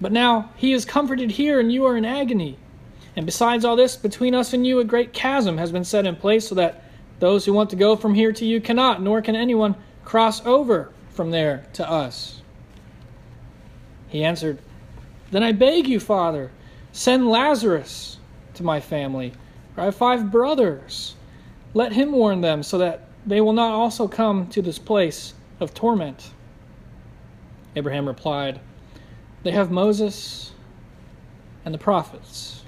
But now he is comforted here, and you are in agony. And besides all this, between us and you a great chasm has been set in place, so that those who want to go from here to you cannot, nor can anyone cross over from there to us. He answered, Then I beg you, Father, send Lazarus to my family, for I have five brothers. Let him warn them, so that they will not also come to this place of torment. Abraham replied, They have Moses and the prophets.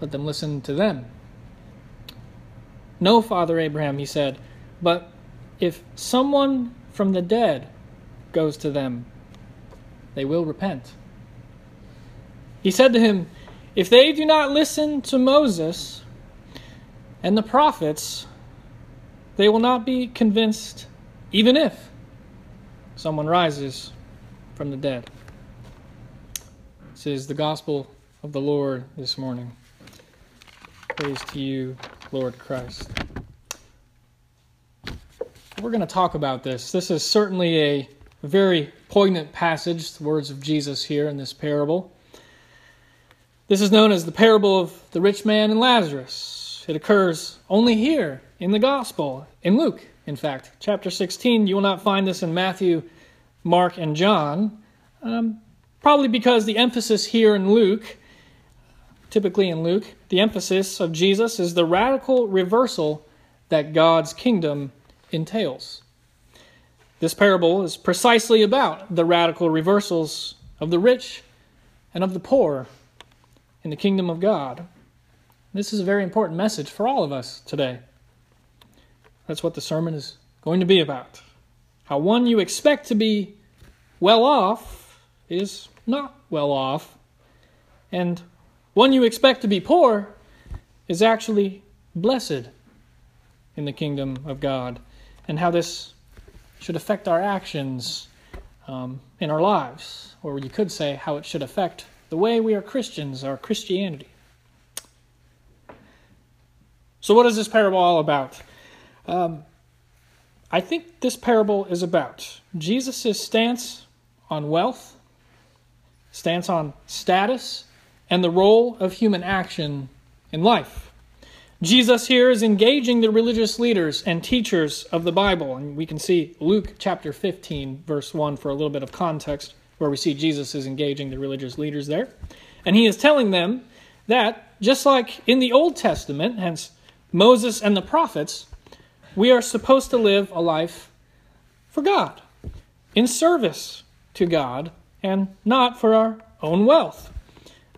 Let them listen to them. No, Father Abraham, he said, but if someone from the dead goes to them, they will repent. He said to him, If they do not listen to Moses and the prophets, they will not be convinced, even if someone rises from the dead. This is the gospel of the Lord this morning. Praise to you, Lord Christ we're going to talk about this. This is certainly a very poignant passage, the words of Jesus here in this parable. This is known as the parable of the rich man and Lazarus. It occurs only here in the Gospel, in Luke, in fact. Chapter 16, you will not find this in Matthew, Mark, and John. Um, probably because the emphasis here in Luke, typically in Luke, the emphasis of Jesus is the radical reversal that God's kingdom entails. This parable is precisely about the radical reversals of the rich and of the poor in the kingdom of God. This is a very important message for all of us today. That's what the sermon is going to be about. How one you expect to be well off is not well off, and one you expect to be poor is actually blessed in the kingdom of God and how this should affect our actions um, in our lives, or you could say how it should affect the way we are Christians, our Christianity. So, what is this parable all about? Um, I think this parable is about Jesus' stance on wealth, stance on status, and the role of human action in life. Jesus here is engaging the religious leaders and teachers of the Bible. And we can see Luke chapter 15, verse 1, for a little bit of context, where we see Jesus is engaging the religious leaders there. And he is telling them that, just like in the Old Testament, hence Moses and the prophets, we are supposed to live a life for God, in service to God, and not for our own wealth.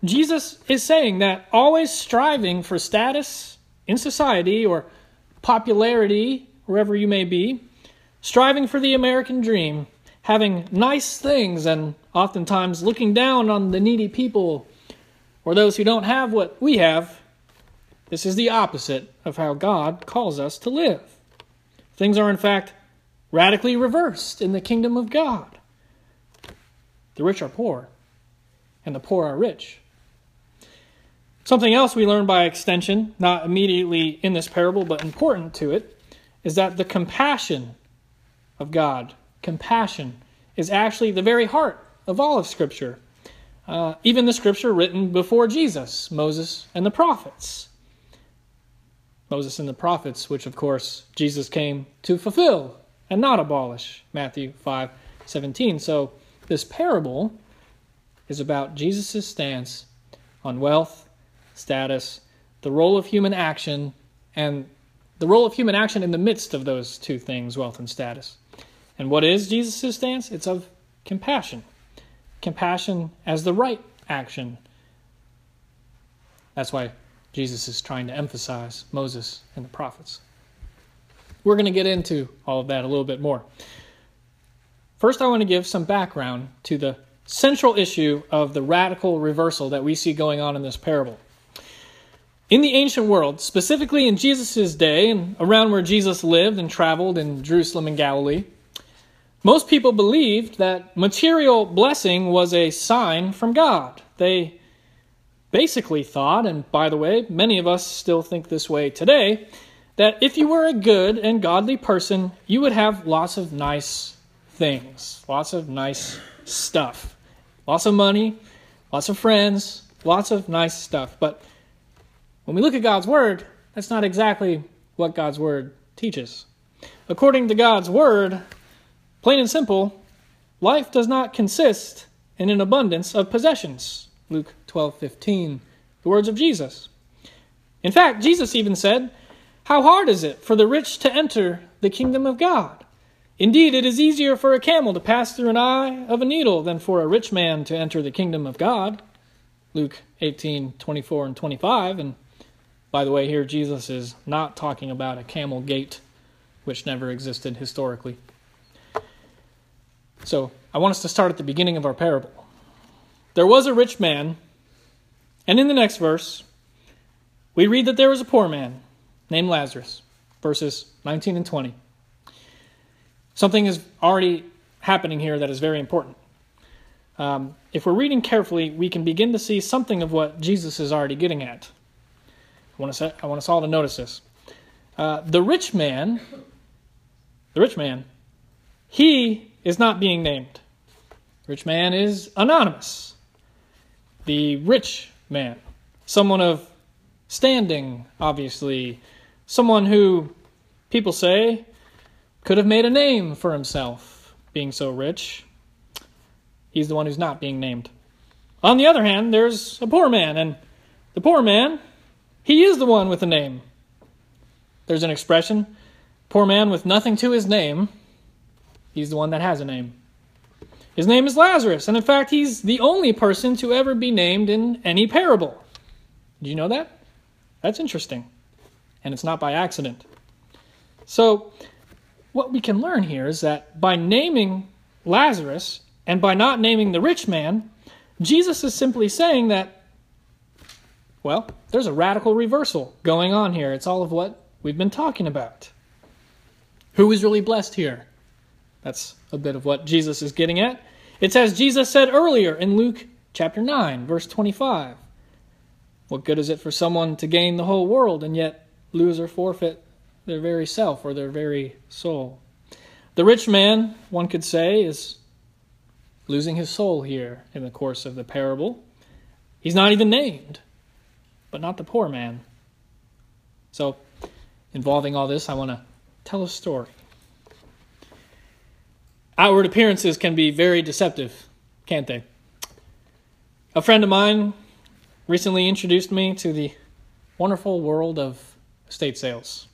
Jesus is saying that always striving for status in society or popularity, wherever you may be, striving for the American dream, having nice things, and oftentimes looking down on the needy people or those who don't have what we have. This is the opposite of how God calls us to live. Things are, in fact, radically reversed in the kingdom of God. The rich are poor, and the poor are rich. Something else we learn by extension, not immediately in this parable, but important to it, is that the compassion of God, compassion, is actually the very heart of all of Scripture. Uh, even the Scripture written before Jesus, Moses and the prophets. Moses and the prophets, which of course Jesus came to fulfill and not abolish. Matthew 5 17. So This parable is about Jesus' stance on wealth, status, the role of human action, and the role of human action in the midst of those two things, wealth and status. And what is Jesus' stance? It's of compassion. Compassion as the right action. That's why Jesus is trying to emphasize Moses and the prophets. We're going to get into all of that a little bit more. First, I want to give some background to the central issue of the radical reversal that we see going on in this parable. In the ancient world, specifically in Jesus' day and around where Jesus lived and traveled in Jerusalem and Galilee, most people believed that material blessing was a sign from God. They basically thought, and by the way, many of us still think this way today, that if you were a good and godly person, you would have lots of nice things, lots of nice stuff, lots of money, lots of friends, lots of nice stuff. But when we look at God's Word, that's not exactly what God's Word teaches. According to God's Word, plain and simple, life does not consist in an abundance of possessions. Luke 12:15, the words of Jesus. In fact, Jesus even said, "How hard is it for the rich to enter the kingdom of God? Indeed, it is easier for a camel to pass through an eye of a needle than for a rich man to enter the kingdom of God." Luke 18:24 and 25, and by the way, here Jesus is not talking about a camel gate, which never existed historically. So I want us to start at the beginning of our parable. There was a rich man, and in the next verse, we read that there was a poor man named Lazarus, verses 19 and 20. Something is already happening here that is very important. Um, if we're reading carefully, we can begin to see something of what Jesus is already getting at. I want, to, I want us all to notice this. Uh, the rich man, the rich man, he is not being named. Rich man is anonymous. The rich man, someone of standing, obviously, someone who people say could have made a name for himself, being so rich. He's the one who's not being named. On the other hand, there's a poor man, and the poor man he is the one with a name. There's an expression poor man with nothing to his name. He's the one that has a name. His name is Lazarus, and in fact, he's the only person to ever be named in any parable. Do you know that? That's interesting. And it's not by accident. So, what we can learn here is that by naming Lazarus and by not naming the rich man, Jesus is simply saying that well, there's a radical reversal going on here. It's all of what we've been talking about. Who is really blessed here? That's a bit of what Jesus is getting at. It's as Jesus said earlier in Luke chapter 9, verse 25. What good is it for someone to gain the whole world and yet lose or forfeit their very self or their very soul? The rich man, one could say, is losing his soul here in the course of the parable. He's not even named but not the poor man. So, involving all this, I want to tell a story. Outward appearances can be very deceptive, can't they? A friend of mine recently introduced me to the wonderful world of estate sales.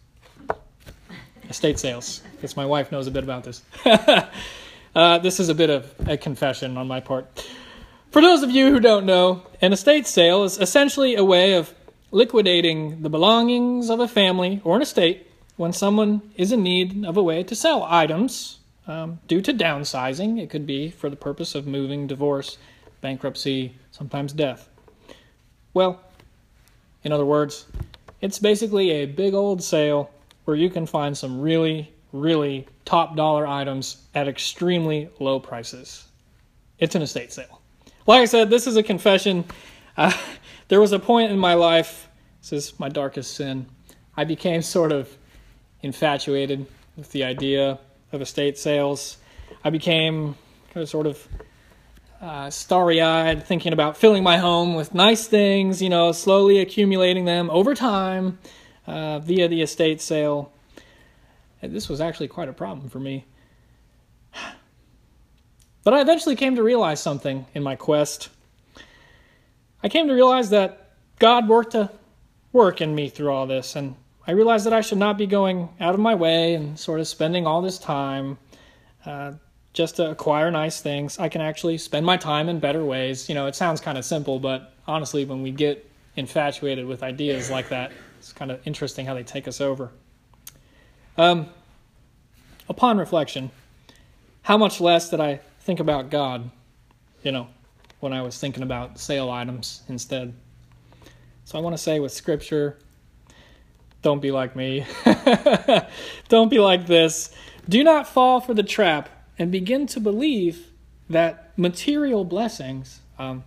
Estate sales. Because my wife knows a bit about this. uh, this is a bit of a confession on my part. For those of you who don't know, an estate sale is essentially a way of liquidating the belongings of a family or an estate when someone is in need of a way to sell items um, due to downsizing. It could be for the purpose of moving, divorce, bankruptcy, sometimes death. Well, in other words, it's basically a big old sale where you can find some really, really top dollar items at extremely low prices. It's an estate sale. Like I said, this is a confession. Uh, there was a point in my life, this is my darkest sin, I became sort of infatuated with the idea of estate sales. I became kind of sort of uh, starry eyed, thinking about filling my home with nice things, you know, slowly accumulating them over time uh, via the estate sale. And this was actually quite a problem for me. But I eventually came to realize something in my quest. I came to realize that God worked a work in me through all this, and I realized that I should not be going out of my way and sort of spending all this time uh, just to acquire nice things. I can actually spend my time in better ways. You know, it sounds kind of simple, but honestly, when we get infatuated with ideas like that, it's kind of interesting how they take us over. Um, upon reflection, how much less did I think about God, you know, when I was thinking about sale items instead? So I want to say with Scripture, don't be like me. don't be like this. Do not fall for the trap and begin to believe that material blessings um,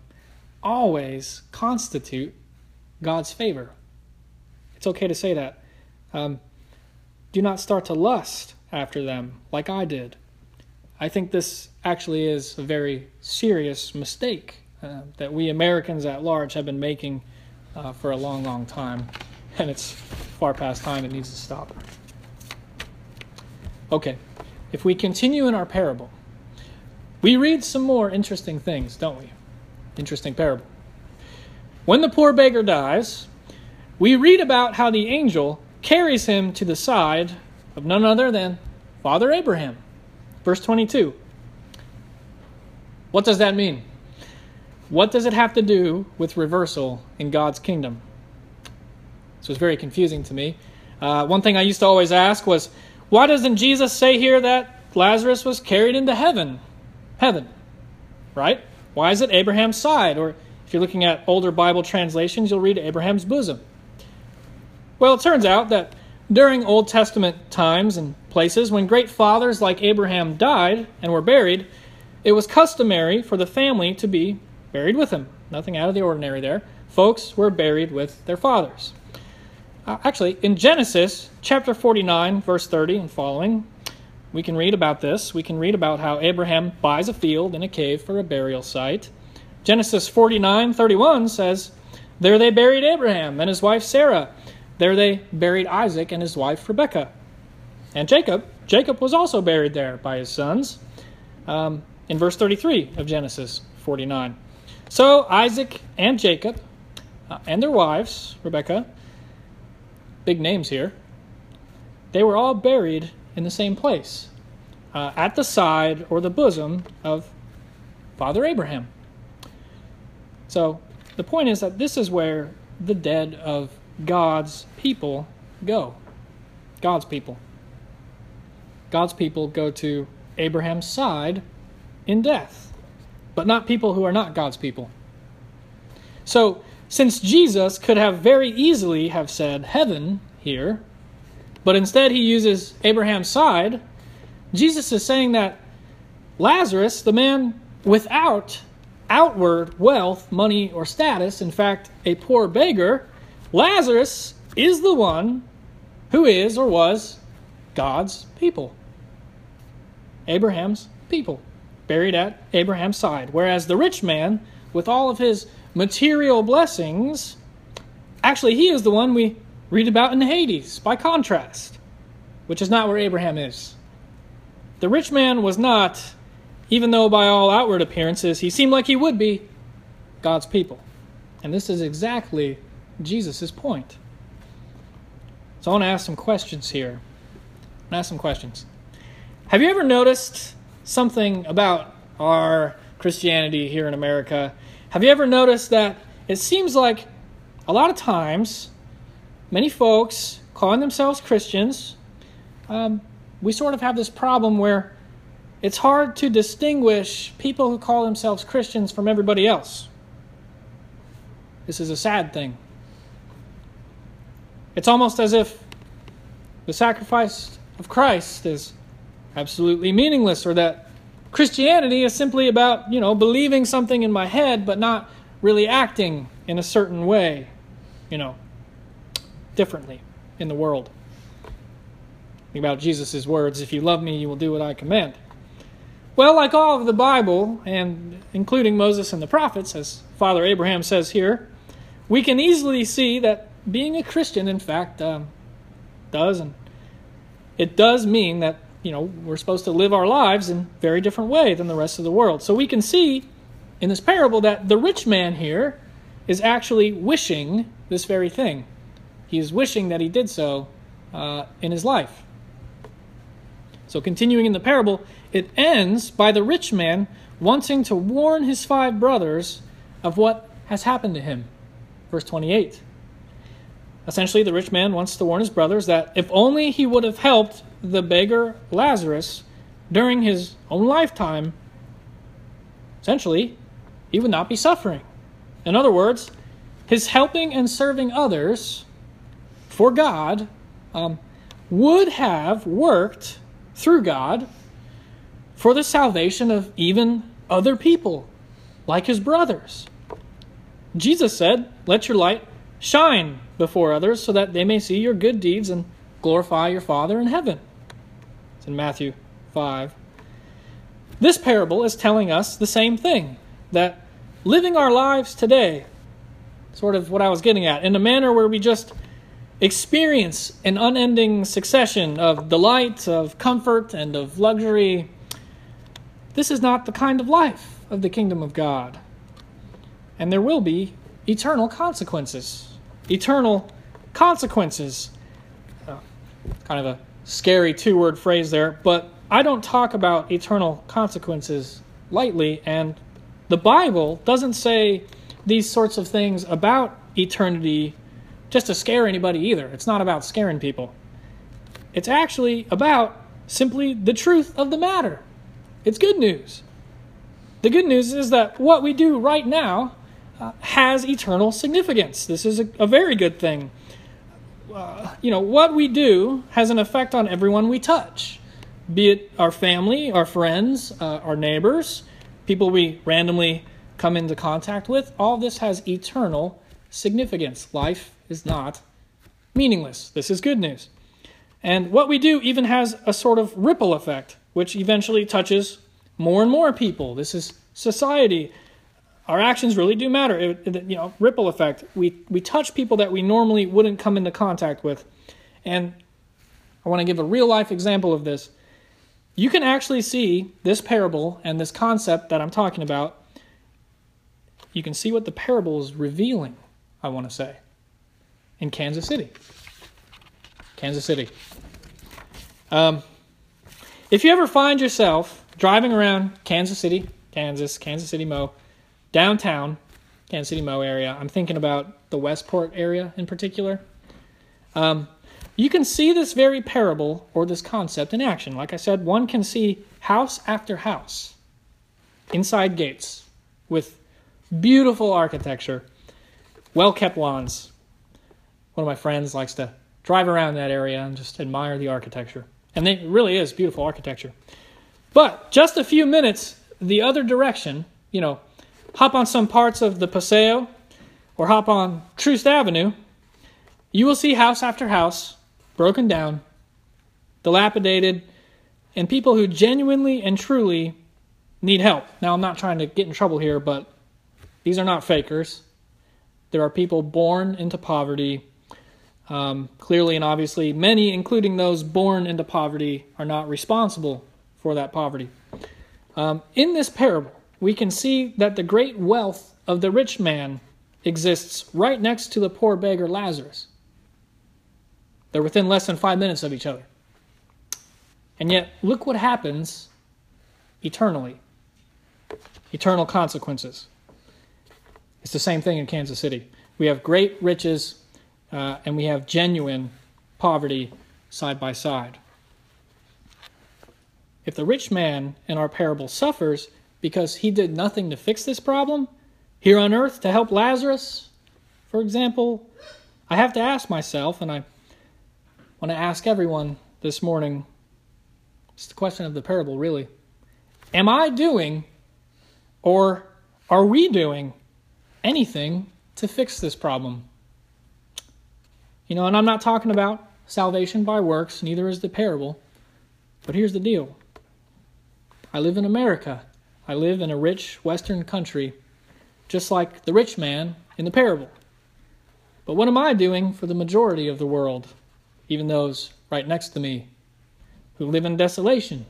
always constitute God's favor. It's okay to say that. Um, do not start to lust after them like I did. I think this actually is a very serious mistake uh, that we Americans at large have been making uh, for a long, long time. And it's far past time, it needs to stop. Okay, if we continue in our parable, we read some more interesting things, don't we? Interesting parable. When the poor beggar dies, we read about how the angel carries him to the side of none other than Father Abraham. Verse 22. What does that mean? What does it have to do with reversal in God's kingdom? So it's very confusing to me. Uh, one thing I used to always ask was, why doesn't Jesus say here that Lazarus was carried into heaven? Heaven, right? Why is it Abraham's side? Or if you're looking at older Bible translations, you'll read Abraham's bosom. Well, it turns out that during Old Testament times and places, when great fathers like Abraham died and were buried, it was customary for the family to be buried with him. Nothing out of the ordinary there. Folks were buried with their fathers. Uh, actually, in Genesis chapter 49, verse 30 and following, we can read about this. We can read about how Abraham buys a field and a cave for a burial site. Genesis 49, 31 says, There they buried Abraham and his wife Sarah there they buried Isaac and his wife Rebekah. And Jacob, Jacob was also buried there by his sons um, in verse 33 of Genesis 49. So Isaac and Jacob uh, and their wives, Rebekah, big names here, they were all buried in the same place, uh, at the side or the bosom of Father Abraham. So the point is that this is where the dead of God's people go. God's people. God's people go to Abraham's side in death, but not people who are not God's people. So, since Jesus could have very easily have said heaven here, but instead he uses Abraham's side, Jesus is saying that Lazarus, the man without outward wealth, money, or status, in fact, a poor beggar, Lazarus is the one who is or was God's people. Abraham's people, buried at Abraham's side. Whereas the rich man, with all of his material blessings, actually, he is the one we read about in Hades, by contrast, which is not where Abraham is. The rich man was not, even though by all outward appearances he seemed like he would be, God's people. And this is exactly Jesus' point. So I want to ask some questions here. Ask some questions. Have you ever noticed something about our Christianity here in America? Have you ever noticed that it seems like a lot of times, many folks calling themselves Christians, um, we sort of have this problem where it's hard to distinguish people who call themselves Christians from everybody else. This is a sad thing. It's almost as if the sacrifice of Christ is absolutely meaningless or that Christianity is simply about, you know, believing something in my head but not really acting in a certain way, you know, differently in the world. Think about Jesus' words if you love me, you will do what I command. Well, like all of the Bible, and including Moses and the prophets, as Father Abraham says here, we can easily see that being a Christian, in fact, um, does, and it does mean that you know, we're supposed to live our lives in a very different way than the rest of the world. So we can see in this parable that the rich man here is actually wishing this very thing. He is wishing that he did so uh, in his life. So, continuing in the parable, it ends by the rich man wanting to warn his five brothers of what has happened to him. Verse 28. Essentially, the rich man wants to warn his brothers that if only he would have helped the beggar Lazarus during his own lifetime, essentially, he would not be suffering. In other words, his helping and serving others for God um, would have worked through God for the salvation of even other people, like his brothers. Jesus said, Let your light shine before others so that they may see your good deeds and glorify your Father in heaven. It's in Matthew 5. This parable is telling us the same thing that living our lives today, sort of what I was getting at, in a manner where we just experience an unending succession of delight, of comfort, and of luxury. This is not the kind of life of the kingdom of God. And there will be eternal consequences eternal consequences. Uh, kind of a scary two word phrase there, but I don't talk about eternal consequences lightly, and the Bible doesn't say these sorts of things about eternity just to scare anybody either. It's not about scaring people. It's actually about simply the truth of the matter. It's good news. The good news is that what we do right now uh, has eternal significance. This is a, a very good thing. Uh, you know, what we do has an effect on everyone we touch, be it our family, our friends, uh, our neighbors, people we randomly come into contact with. All this has eternal significance. Life is not meaningless. This is good news. And what we do even has a sort of ripple effect, which eventually touches more and more people. This is society our actions really do matter. It, it, you know, ripple effect. We we touch people that we normally wouldn't come into contact with, and I want to give a real life example of this. You can actually see this parable and this concept that I'm talking about. You can see what the parable is revealing. I want to say, in Kansas City. Kansas City. Um, if you ever find yourself driving around Kansas City, Kansas, Kansas City, Mo downtown Kansas City Mo area. I'm thinking about the Westport area in particular. Um, you can see this very parable or this concept in action. Like I said, one can see house after house inside gates with beautiful architecture, well kept lawns. One of my friends likes to drive around that area and just admire the architecture. And it really is beautiful architecture. But just a few minutes the other direction, you know, hop on some parts of the Paseo or hop on Troost Avenue, you will see house after house broken down, dilapidated, and people who genuinely and truly need help. Now, I'm not trying to get in trouble here, but these are not fakers. There are people born into poverty. Um, clearly and obviously, many, including those born into poverty, are not responsible for that poverty. Um, in this parable, we can see that the great wealth of the rich man exists right next to the poor beggar Lazarus. They're within less than five minutes of each other. And yet, look what happens eternally eternal consequences. It's the same thing in Kansas City. We have great riches uh, and we have genuine poverty side by side. If the rich man in our parable suffers, because he did nothing to fix this problem here on earth to help Lazarus, for example, I have to ask myself, and I want to ask everyone this morning it's the question of the parable, really. Am I doing, or are we doing, anything to fix this problem? You know, and I'm not talking about salvation by works, neither is the parable. But here's the deal I live in America. I live in a rich Western country, just like the rich man in the parable. But what am I doing for the majority of the world, even those right next to me? who live in desolation,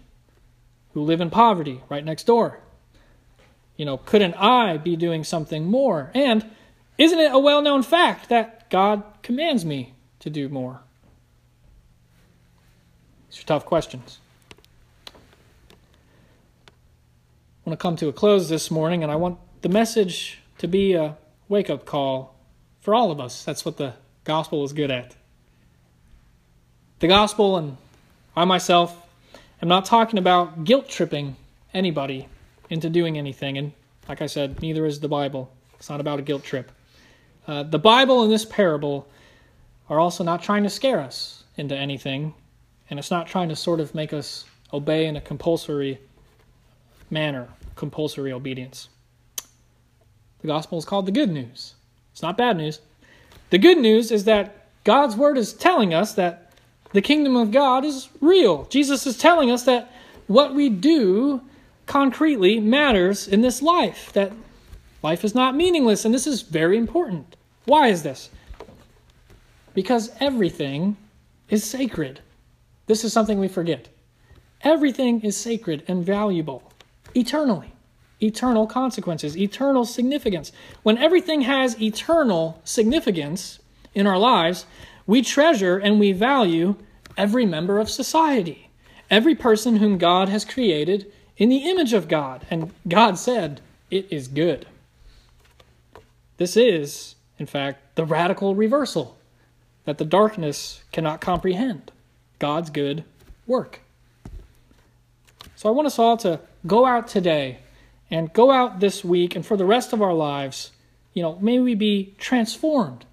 who live in poverty right next door. You know, couldn't I be doing something more? And isn't it a well known fact that God commands me to do more? These are tough questions. I want to come to a close this morning, and I want the message to be a wake up call for all of us. That's what the gospel is good at. The gospel, and I myself am not talking about guilt tripping anybody into doing anything. And like I said, neither is the Bible. It's not about a guilt trip. Uh, the Bible and this parable are also not trying to scare us into anything, and it's not trying to sort of make us obey in a compulsory manner, compulsory obedience. The gospel is called the good news. It's not bad news. The good news is that God's word is telling us that the kingdom of God is real. Jesus is telling us that what we do concretely matters in this life, that life is not meaningless, and this is very important. Why is this? Because everything is sacred. This is something we forget. Everything is sacred and valuable eternally. Eternal consequences, eternal significance. When everything has eternal significance in our lives, we treasure and we value every member of society, every person whom God has created in the image of God. And God said, It is good. This is, in fact, the radical reversal that the darkness cannot comprehend God's good work. So I want us all to go out today and go out this week and for the rest of our lives, you know, may we be transformed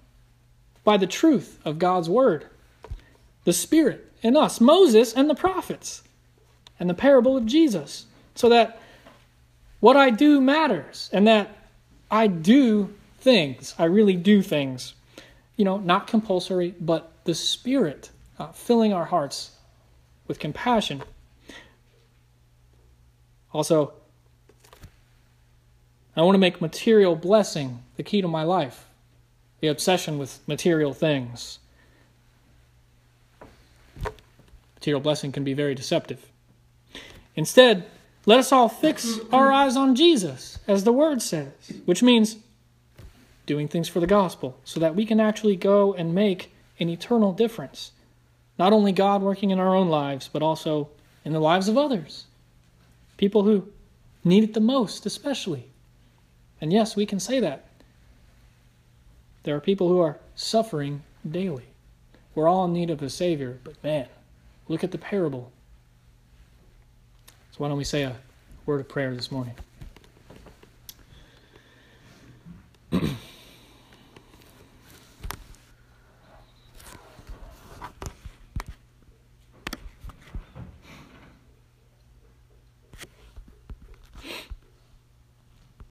by the truth of God's word, the Spirit in us, Moses and the prophets, and the parable of Jesus, so that what I do matters and that I do things, I really do things, you know, not compulsory, but the Spirit uh, filling our hearts with compassion. Also, I want to make material blessing the key to my life, the obsession with material things. Material blessing can be very deceptive. Instead, let us all fix our eyes on Jesus, as the word says, which means doing things for the gospel, so that we can actually go and make an eternal difference. Not only God working in our own lives, but also in the lives of others people who need it the most, especially. And yes, we can say that. There are people who are suffering daily. We're all in need of a Savior, but man, look at the parable. So, why don't we say a word of prayer this morning?